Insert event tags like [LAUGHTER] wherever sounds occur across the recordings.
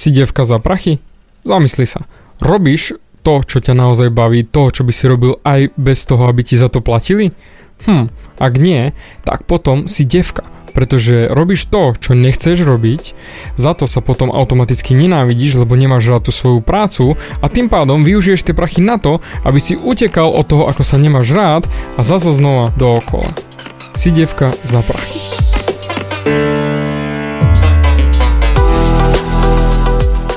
Si devka za prachy? Zamysli sa. Robíš to, čo ťa naozaj baví, to, čo by si robil aj bez toho, aby ti za to platili? Hm, ak nie, tak potom si devka pretože robíš to, čo nechceš robiť, za to sa potom automaticky nenávidíš, lebo nemáš rád tú svoju prácu a tým pádom využiješ tie prachy na to, aby si utekal od toho, ako sa nemáš rád a zase znova dookola. Si devka za prachy.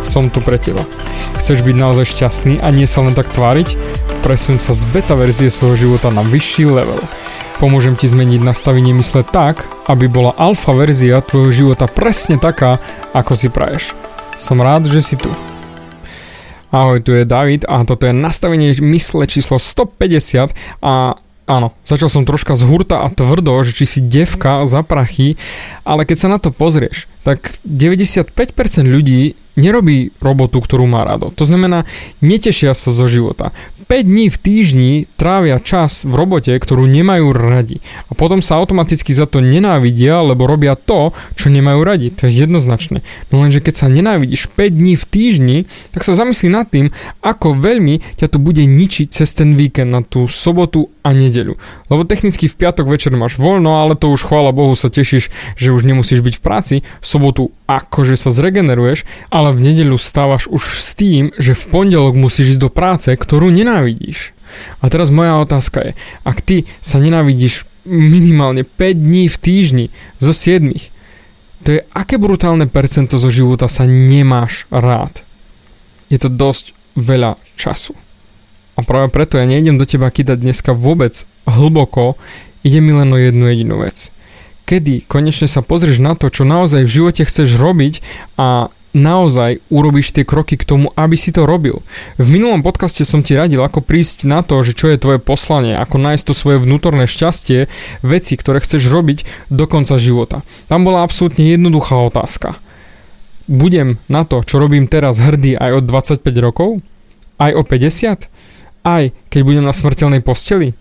som tu pre teba. Chceš byť naozaj šťastný a nie sa len tak tváriť? Presun sa z beta verzie svojho života na vyšší level. Pomôžem ti zmeniť nastavenie mysle tak, aby bola alfa verzia tvojho života presne taká, ako si praješ. Som rád, že si tu. Ahoj, tu je David a toto je nastavenie mysle číslo 150 a áno, začal som troška z hurta a tvrdo, že či si devka za prachy, ale keď sa na to pozrieš, tak 95% ľudí nerobí robotu, ktorú má rado. To znamená, netešia sa zo života. 5 dní v týždni trávia čas v robote, ktorú nemajú radi. A potom sa automaticky za to nenávidia, lebo robia to, čo nemajú radi. To je jednoznačné. No lenže keď sa nenávidíš 5 dní v týždni, tak sa zamyslí nad tým, ako veľmi ťa to bude ničiť cez ten víkend na tú sobotu a nedeľu. Lebo technicky v piatok večer máš voľno, ale to už chvála Bohu sa tešíš, že už nemusíš byť v práci. V sobotu akože sa zregeneruješ, ale v nedeľu stávaš už s tým, že v pondelok musíš ísť do práce, ktorú nenávidíš. A teraz moja otázka je, ak ty sa nenávidíš minimálne 5 dní v týždni zo 7, to je aké brutálne percento zo života sa nemáš rád. Je to dosť veľa času. A práve preto ja nejdem do teba kýdať dneska vôbec hlboko, ide mi len o jednu jedinú vec. Kedy konečne sa pozrieš na to, čo naozaj v živote chceš robiť a naozaj urobíš tie kroky k tomu, aby si to robil. V minulom podcaste som ti radil, ako prísť na to, že čo je tvoje poslanie, ako nájsť to svoje vnútorné šťastie, veci, ktoré chceš robiť do konca života. Tam bola absolútne jednoduchá otázka. Budem na to, čo robím teraz hrdý aj od 25 rokov? Aj o 50? aj keď budem na smrteľnej posteli?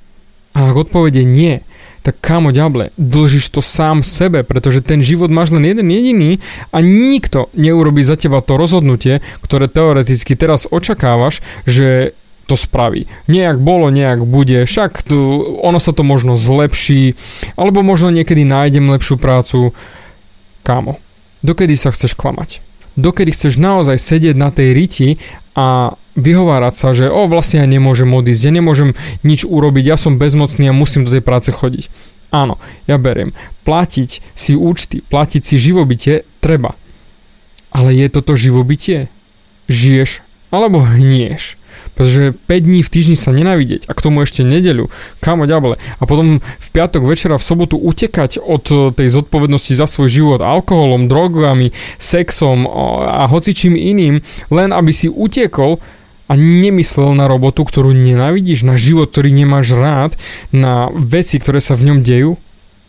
A ak odpovede nie, tak kámo ďable, dlžíš to sám sebe, pretože ten život máš len jeden jediný a nikto neurobí za teba to rozhodnutie, ktoré teoreticky teraz očakávaš, že to spraví. Nejak bolo, nejak bude, však to, ono sa to možno zlepší, alebo možno niekedy nájdem lepšiu prácu. Kámo, dokedy sa chceš klamať? Dokedy chceš naozaj sedieť na tej riti a vyhovárať sa, že o vlastne ja nemôžem odísť, ja nemôžem nič urobiť, ja som bezmocný a musím do tej práce chodiť. Áno, ja beriem. Platiť si účty, platiť si živobytie treba. Ale je toto živobytie? Žiješ alebo hnieš? Pretože 5 dní v týždni sa nenávidieť a k tomu ešte nedeľu, kamo ďable. A potom v piatok večera v sobotu utekať od tej zodpovednosti za svoj život alkoholom, drogami, sexom a hocičím iným, len aby si utekol a nemyslel na robotu, ktorú nenávidíš, na život, ktorý nemáš rád, na veci, ktoré sa v ňom dejú?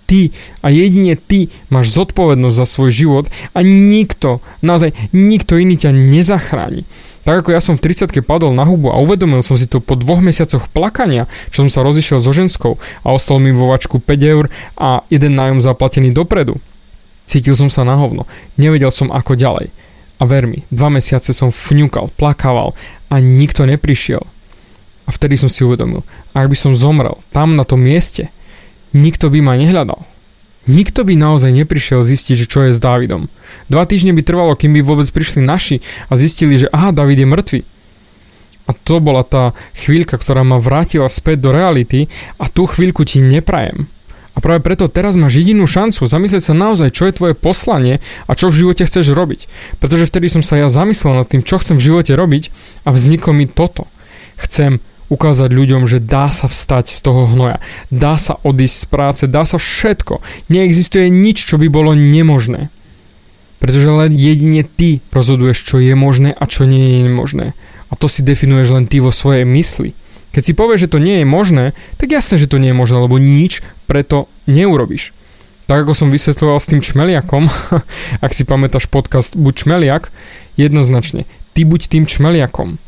Ty a jedine ty máš zodpovednosť za svoj život a nikto, naozaj nikto iný ťa nezachráni. Tak ako ja som v 30 padol na hubu a uvedomil som si to po dvoch mesiacoch plakania, čo som sa rozišiel so ženskou a ostal mi vo vačku 5 eur a jeden nájom zaplatený dopredu. Cítil som sa na hovno, nevedel som ako ďalej. A ver mi, dva mesiace som fňukal, plakával a nikto neprišiel. A vtedy som si uvedomil, ak by som zomrel tam na tom mieste, nikto by ma nehľadal. Nikto by naozaj neprišiel zistiť, čo je s Dávidom. Dva týždne by trvalo, kým by vôbec prišli naši a zistili, že aha, David je mŕtvy. A to bola tá chvíľka, ktorá ma vrátila späť do reality a tú chvíľku ti neprajem. A práve preto teraz máš jedinú šancu zamyslieť sa naozaj, čo je tvoje poslanie a čo v živote chceš robiť. Pretože vtedy som sa ja zamyslel nad tým, čo chcem v živote robiť a vzniklo mi toto. Chcem ukázať ľuďom, že dá sa vstať z toho hnoja, dá sa odísť z práce, dá sa všetko. Neexistuje nič, čo by bolo nemožné. Pretože len jedine ty rozhoduješ, čo je možné a čo nie je možné. A to si definuješ len ty vo svojej mysli. Keď si povieš, že to nie je možné, tak jasné, že to nie je možné, lebo nič preto neurobiš. Tak ako som vysvetľoval s tým čmeliakom, [LAUGHS] ak si pamätáš podcast Buď čmeliak, jednoznačne, ty buď tým čmeliakom.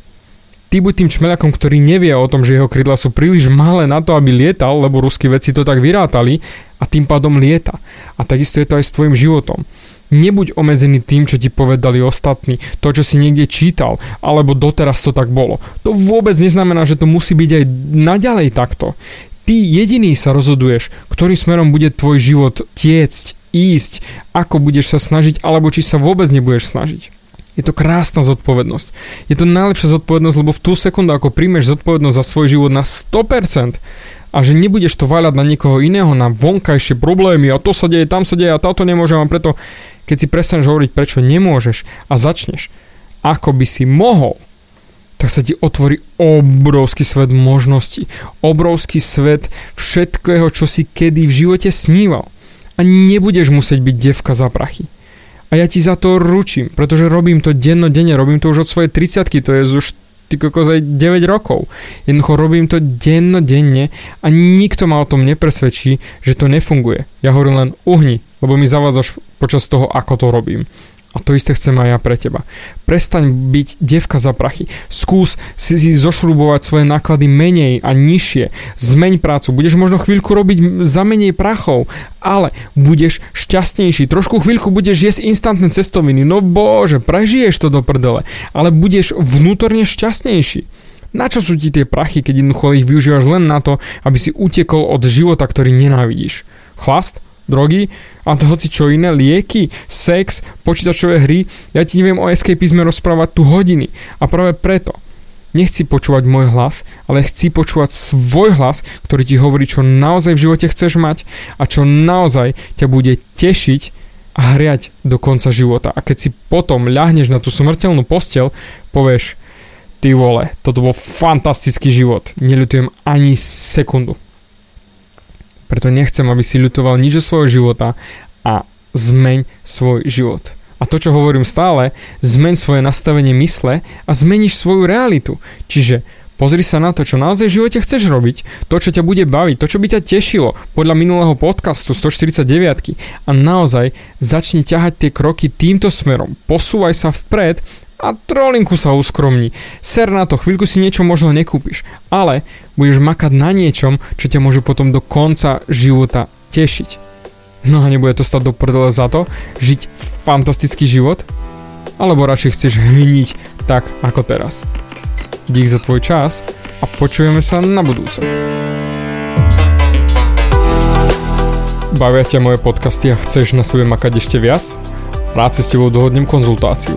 Ty buď tým čmeliakom, ktorý nevie o tom, že jeho krydla sú príliš malé na to, aby lietal, lebo ruskí vedci to tak vyrátali a tým pádom lieta. A takisto je to aj s tvojim životom. Nebuď obmedzený tým, čo ti povedali ostatní, to, čo si niekde čítal, alebo doteraz to tak bolo. To vôbec neznamená, že to musí byť aj naďalej takto. Ty jediný sa rozhoduješ, ktorým smerom bude tvoj život tiecť, ísť, ako budeš sa snažiť, alebo či sa vôbec nebudeš snažiť. Je to krásna zodpovednosť. Je to najlepšia zodpovednosť, lebo v tú sekundu, ako príjmeš zodpovednosť za svoj život na 100%, a že nebudeš to váľať na niekoho iného, na vonkajšie problémy a to sa deje, tam sa deje a táto nemôžem a preto keď si prestaneš hovoriť, prečo nemôžeš a začneš, ako by si mohol, tak sa ti otvorí obrovský svet možností. Obrovský svet všetkého, čo si kedy v živote sníval. A nebudeš musieť byť devka za prachy. A ja ti za to ručím, pretože robím to dennodenne, robím to už od svojej 30 to je už ty kokos aj 9 rokov. Jednoducho robím to dennodenne a nikto ma o tom nepresvedčí, že to nefunguje. Ja hovorím len uhni, lebo mi zavádzaš počas toho, ako to robím. A to isté chcem aj ja pre teba. Prestaň byť devka za prachy. Skús si, si zošrubovať svoje náklady menej a nižšie. Zmeň prácu. Budeš možno chvíľku robiť za menej prachov, ale budeš šťastnejší. Trošku chvíľku budeš jesť instantné cestoviny. No bože, prežiješ to do prdele. Ale budeš vnútorne šťastnejší. Na čo sú ti tie prachy, keď jednoducho ich využívaš len na to, aby si utekol od života, ktorý nenávidíš? Chlast? Drogy a to hoci čo iné, lieky, sex, počítačové hry. Ja ti neviem o escapizme rozprávať tu hodiny. A práve preto nechci počúvať môj hlas, ale chci počúvať svoj hlas, ktorý ti hovorí, čo naozaj v živote chceš mať a čo naozaj ťa bude tešiť a hriať do konca života. A keď si potom ľahneš na tú smrteľnú postel, povieš, ty vole, toto bol fantastický život, neľutujem ani sekundu. Preto nechcem, aby si ľutoval nič zo svojho života a zmeň svoj život. A to, čo hovorím stále, zmeň svoje nastavenie mysle a zmeníš svoju realitu. Čiže Pozri sa na to, čo naozaj v živote chceš robiť, to, čo ťa bude baviť, to, čo by ťa tešilo podľa minulého podcastu 149 a naozaj začni ťahať tie kroky týmto smerom. Posúvaj sa vpred a trolinku sa uskromní. Ser na to, chvíľku si niečo možno nekúpiš, ale budeš makať na niečom, čo ťa môže potom do konca života tešiť. No a nebude to stať do prdele za to, žiť fantastický život? Alebo radšej chceš hniť tak ako teraz. Dík za tvoj čas a počujeme sa na budúce. Bavia ťa moje podcasty a chceš na sebe makať ešte viac? Rád si s tebou dohodnem konzultáciu